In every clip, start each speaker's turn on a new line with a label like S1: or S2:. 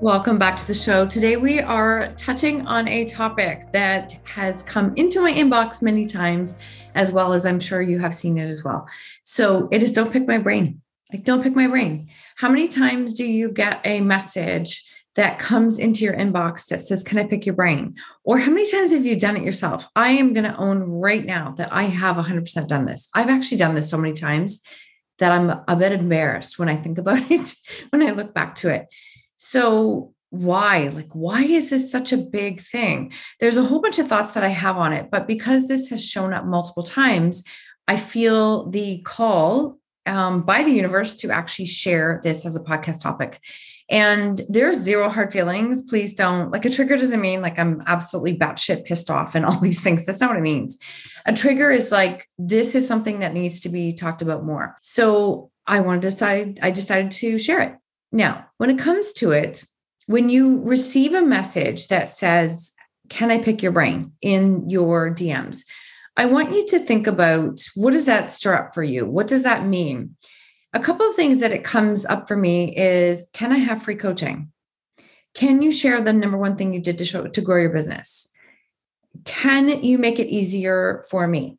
S1: Welcome back to the show. Today we are touching on a topic that has come into my inbox many times, as well as I'm sure you have seen it as well. So it is don't pick my brain. Like, don't pick my brain. How many times do you get a message that comes into your inbox that says, Can I pick your brain? Or how many times have you done it yourself? I am going to own right now that I have 100% done this. I've actually done this so many times that I'm a bit embarrassed when I think about it, when I look back to it. So, why? Like, why is this such a big thing? There's a whole bunch of thoughts that I have on it, but because this has shown up multiple times, I feel the call um, by the universe to actually share this as a podcast topic. And there's zero hard feelings. Please don't like a trigger doesn't mean like I'm absolutely batshit pissed off and all these things. That's not what it means. A trigger is like this is something that needs to be talked about more. So I wanted to decide, I decided to share it. Now, when it comes to it, when you receive a message that says, Can I pick your brain in your DMs? I want you to think about what does that stir up for you? What does that mean? A couple of things that it comes up for me is Can I have free coaching? Can you share the number one thing you did to show to grow your business? Can you make it easier for me?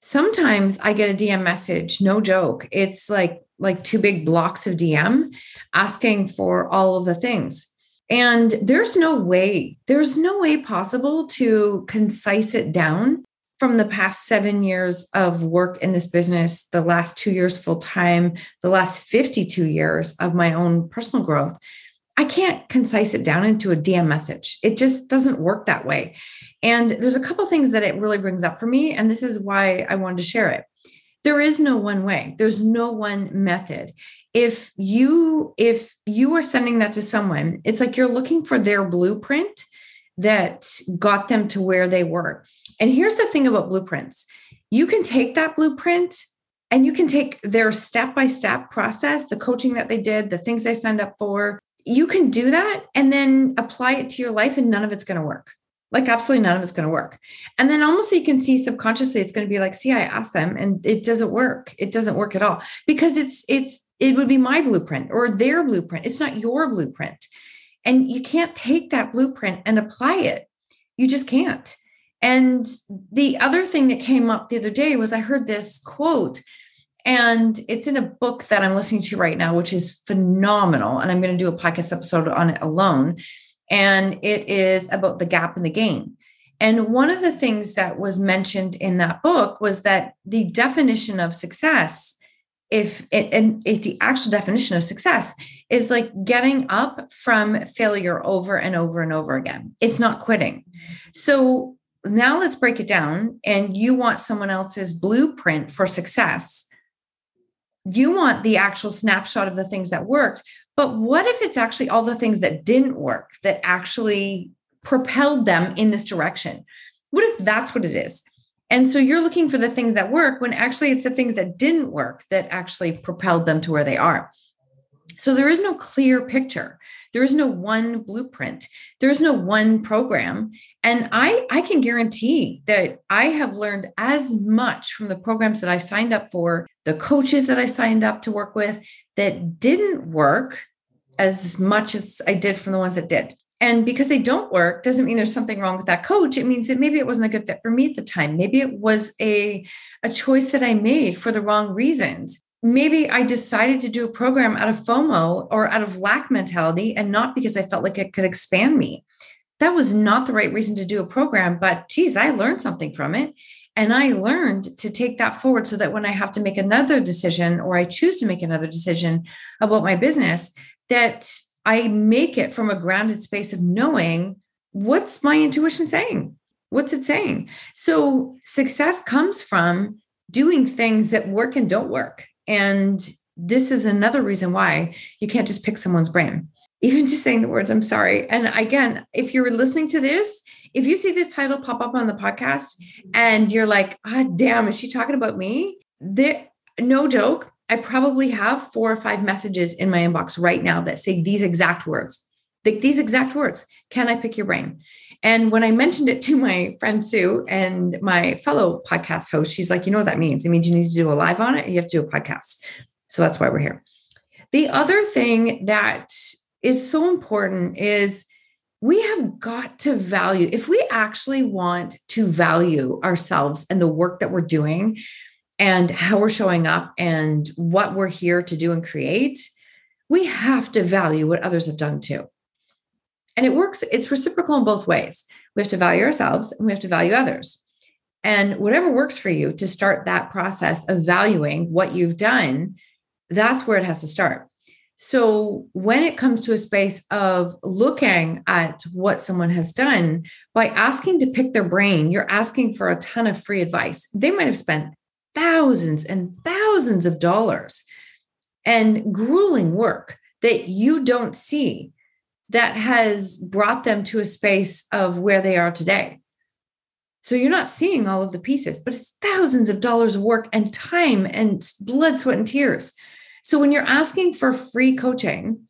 S1: Sometimes I get a DM message, no joke. It's like like two big blocks of DM asking for all of the things. And there's no way, there's no way possible to concise it down from the past seven years of work in this business, the last two years full time, the last 52 years of my own personal growth. I can't concise it down into a DM message. It just doesn't work that way. And there's a couple things that it really brings up for me. And this is why I wanted to share it. There is no one way, there's no one method if you if you are sending that to someone it's like you're looking for their blueprint that got them to where they were. And here's the thing about blueprints. You can take that blueprint and you can take their step by step process the coaching that they did the things they signed up for. You can do that and then apply it to your life and none of it's going to work. Like absolutely none of it's going to work. And then almost you can see subconsciously it's going to be like see i asked them and it doesn't work. It doesn't work at all. Because it's it's it would be my blueprint or their blueprint. It's not your blueprint. And you can't take that blueprint and apply it. You just can't. And the other thing that came up the other day was I heard this quote, and it's in a book that I'm listening to right now, which is phenomenal. And I'm going to do a podcast episode on it alone. And it is about the gap and the gain. And one of the things that was mentioned in that book was that the definition of success if it and if the actual definition of success is like getting up from failure over and over and over again. It's not quitting. So now let's break it down and you want someone else's blueprint for success. You want the actual snapshot of the things that worked but what if it's actually all the things that didn't work that actually propelled them in this direction? What if that's what it is and so you're looking for the things that work when actually it's the things that didn't work that actually propelled them to where they are. So there is no clear picture. There is no one blueprint. There is no one program. And I, I can guarantee that I have learned as much from the programs that I signed up for, the coaches that I signed up to work with that didn't work as much as I did from the ones that did. And because they don't work doesn't mean there's something wrong with that coach. It means that maybe it wasn't a good fit for me at the time. Maybe it was a, a choice that I made for the wrong reasons. Maybe I decided to do a program out of FOMO or out of lack mentality and not because I felt like it could expand me. that was not the right reason to do a program, but geez, I learned something from it. And I learned to take that forward so that when I have to make another decision or I choose to make another decision about my business, that I make it from a grounded space of knowing what's my intuition saying? What's it saying? So success comes from doing things that work and don't work. And this is another reason why you can't just pick someone's brain. Even just saying the words, I'm sorry. And again, if you're listening to this, if you see this title pop up on the podcast and you're like, ah, damn, is she talking about me? There, no joke. I probably have four or five messages in my inbox right now that say these exact words. Like these exact words. Can I pick your brain? And when I mentioned it to my friend Sue and my fellow podcast host, she's like, you know what that means? It means you need to do a live on it you have to do a podcast. So that's why we're here. The other thing that is so important is we have got to value, if we actually want to value ourselves and the work that we're doing and how we're showing up and what we're here to do and create, we have to value what others have done too. And it works, it's reciprocal in both ways. We have to value ourselves and we have to value others. And whatever works for you to start that process of valuing what you've done, that's where it has to start. So, when it comes to a space of looking at what someone has done, by asking to pick their brain, you're asking for a ton of free advice. They might have spent thousands and thousands of dollars and grueling work that you don't see that has brought them to a space of where they are today. So you're not seeing all of the pieces, but it's thousands of dollars of work and time and blood, sweat, and tears. So when you're asking for free coaching,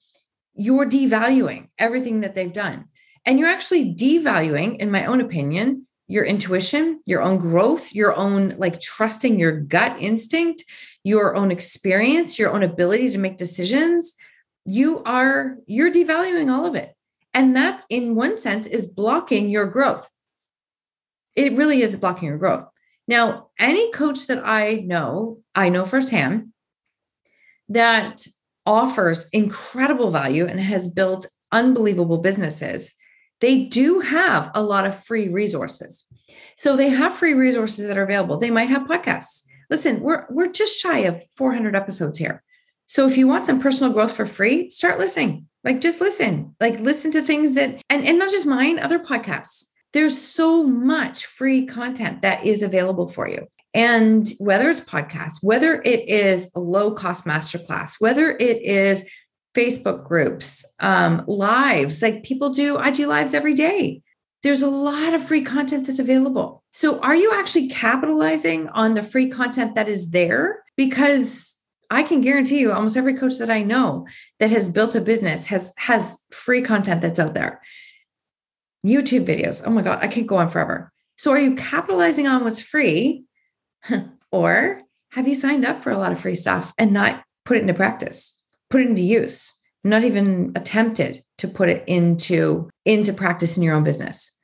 S1: you're devaluing everything that they've done. And you're actually devaluing, in my own opinion, your intuition, your own growth, your own like trusting your gut instinct, your own experience, your own ability to make decisions, you are you're devaluing all of it. And that in one sense is blocking your growth. It really is blocking your growth. Now any coach that i know i know firsthand that offers incredible value and has built unbelievable businesses they do have a lot of free resources so they have free resources that are available they might have podcasts listen we're we're just shy of 400 episodes here so if you want some personal growth for free, start listening. Like just listen. Like listen to things that and, and not just mine, other podcasts. There's so much free content that is available for you. And whether it's podcasts, whether it is a low cost masterclass, whether it is Facebook groups, um, lives, like people do IG lives every day. There's a lot of free content that's available. So, are you actually capitalizing on the free content that is there? Because I can guarantee you almost every coach that I know that has built a business has has free content that's out there. YouTube videos. Oh my god, I can't go on forever. So are you capitalizing on what's free or have you signed up for a lot of free stuff and not put it into practice? Put it into use. Not even attempted to put it into into practice in your own business.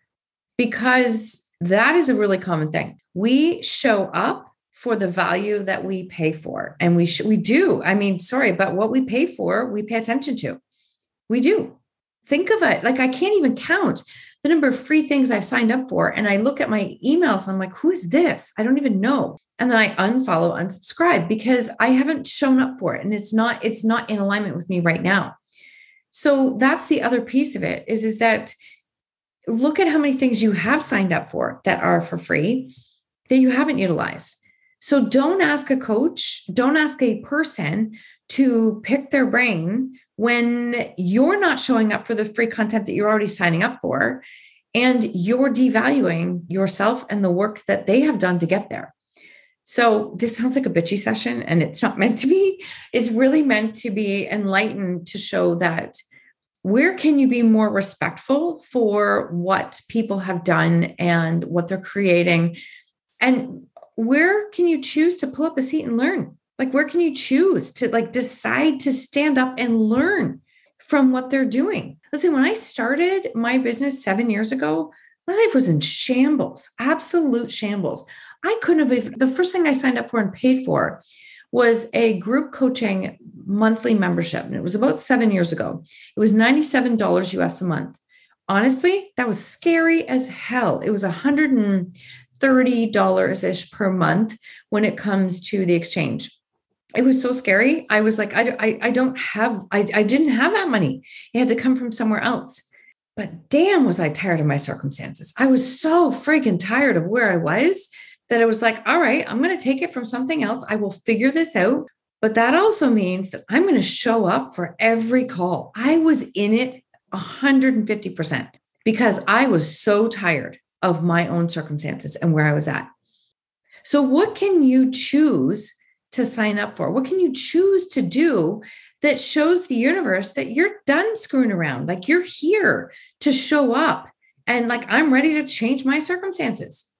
S1: Because that is a really common thing. We show up for the value that we pay for and we should we do i mean sorry but what we pay for we pay attention to we do think of it like i can't even count the number of free things i've signed up for and i look at my emails i'm like who is this? I don't even know. And then i unfollow unsubscribe because i haven't shown up for it and it's not it's not in alignment with me right now. So that's the other piece of it is is that look at how many things you have signed up for that are for free that you haven't utilized. So don't ask a coach, don't ask a person to pick their brain when you're not showing up for the free content that you're already signing up for and you're devaluing yourself and the work that they have done to get there. So this sounds like a bitchy session and it's not meant to be. It's really meant to be enlightened to show that where can you be more respectful for what people have done and what they're creating and where can you choose to pull up a seat and learn? Like, where can you choose to like decide to stand up and learn from what they're doing? Listen, when I started my business seven years ago, my life was in shambles, absolute shambles. I couldn't have, the first thing I signed up for and paid for was a group coaching monthly membership. And it was about seven years ago. It was $97 US a month. honestly, that was scary as hell. It was $130 ish per month when it comes to the exchange. It was so scary. I was like, I, I, I don't have, I, I didn't have that money. It had to come from somewhere else. But damn, was I tired of my circumstances. I was so freaking tired of where I was that I was like, all right, I'm going to take it from something else. I will figure this out. But that also means that I'm going to show up for every call. I was in it 150% because I was so tired of my own circumstances and where I was at. So, what can you choose to sign up for? What can you choose to do that shows the universe that you're done screwing around? Like you're here to show up and like I'm ready to change my circumstances.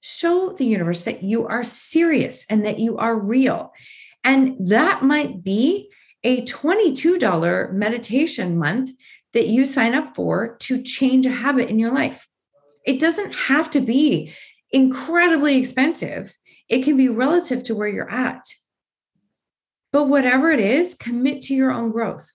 S1: Show the universe that you are serious and that you are real. And that might be a $22 meditation month that you sign up for to change a habit in your life. It doesn't have to be incredibly expensive, it can be relative to where you're at. But whatever it is, commit to your own growth.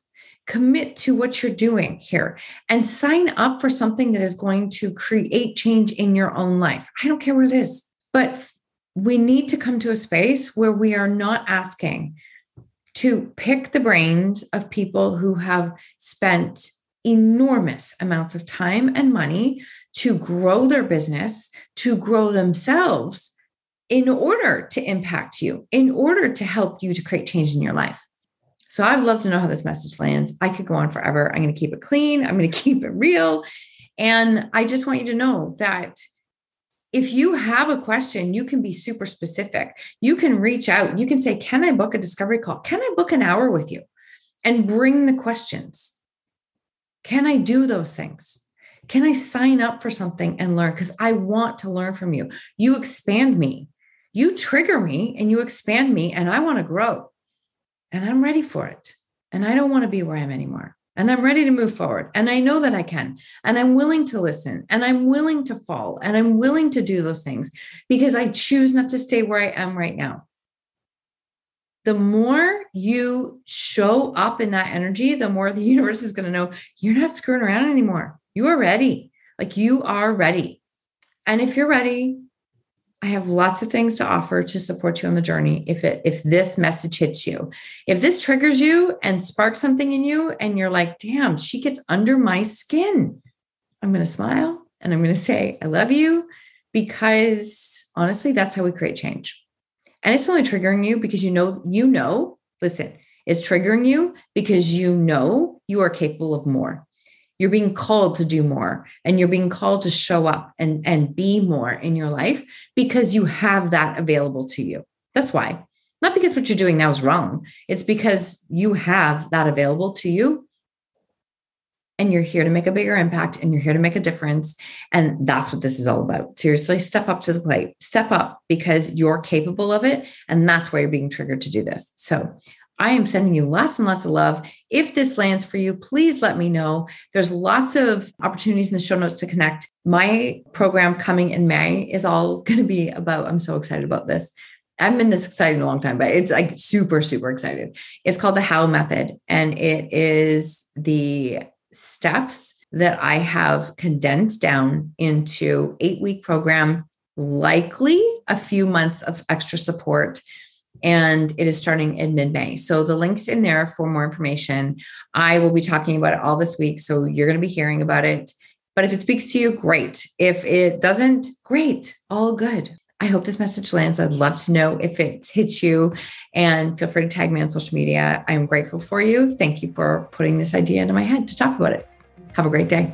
S1: Commit to what you're doing here and sign up for something that is going to create change in your own life. I don't care what it is, but we need to come to a space where we are not asking to pick the brains of people who have spent enormous amounts of time and money to grow their business, to grow themselves in order to impact you, in order to help you to create change in your life. So I'd love to know how this message lands. I could go on forever. I'm going to keep it clean, I'm going to keep it real. And I just want you to know that if you have a question, you can be super specific. You can reach out. You can say, Can I book a discovery call? Can I book an hour with you? And bring the questions. Can I do those things? Can I sign up for something and learn? Because I want to learn from you. You expand me, you trigger me, and you expand me, and I want to grow. And I'm ready for it. And I don't want to be where I am anymore. And I'm ready to move forward. And I know that I can. And I'm willing to listen. And I'm willing to fall. And I'm willing to do those things because I choose not to stay where I am right now the more you show up in that energy, the more the universe is going to know you're not screwing around anymore. You are ready. Like you are ready. And if you're ready, I have lots of things to offer to support you on the journey if it if this message hits you. If this triggers you and sparks something in you and you're like, "Damn, she gets under my skin." I'm going to smile and I'm going to say, "I love you." Because honestly, that's how we create change. And it's only triggering you because you know, you know, listen, it's triggering you because you know you are capable of more. You're being called to do more and you're being called to show up and, and be more in your life because you have that available to you. That's why. Not because what you're doing now is wrong. It's because you have that available to you and you're here to make a bigger impact and you're here to make a difference. And that's what this is all about. Seriously, step up to the plate, step up because you're capable of it. And that's why you're being triggered to do this. So I am sending you lots and lots of love. If this lands for you, please let me know. There's lots of opportunities in the show notes to connect. My program coming in May is all going to be about, I'm so excited about this. I've been this excited a long time, but it's like super, super excited. It's called the How Method, and it is the steps that I have condensed down into eight week program, likely a few months of extra support. And it is starting in mid May. So the link's in there for more information. I will be talking about it all this week. So you're going to be hearing about it. But if it speaks to you, great. If it doesn't, great. All good. I hope this message lands. I'd love to know if it hits you and feel free to tag me on social media. I'm grateful for you. Thank you for putting this idea into my head to talk about it. Have a great day.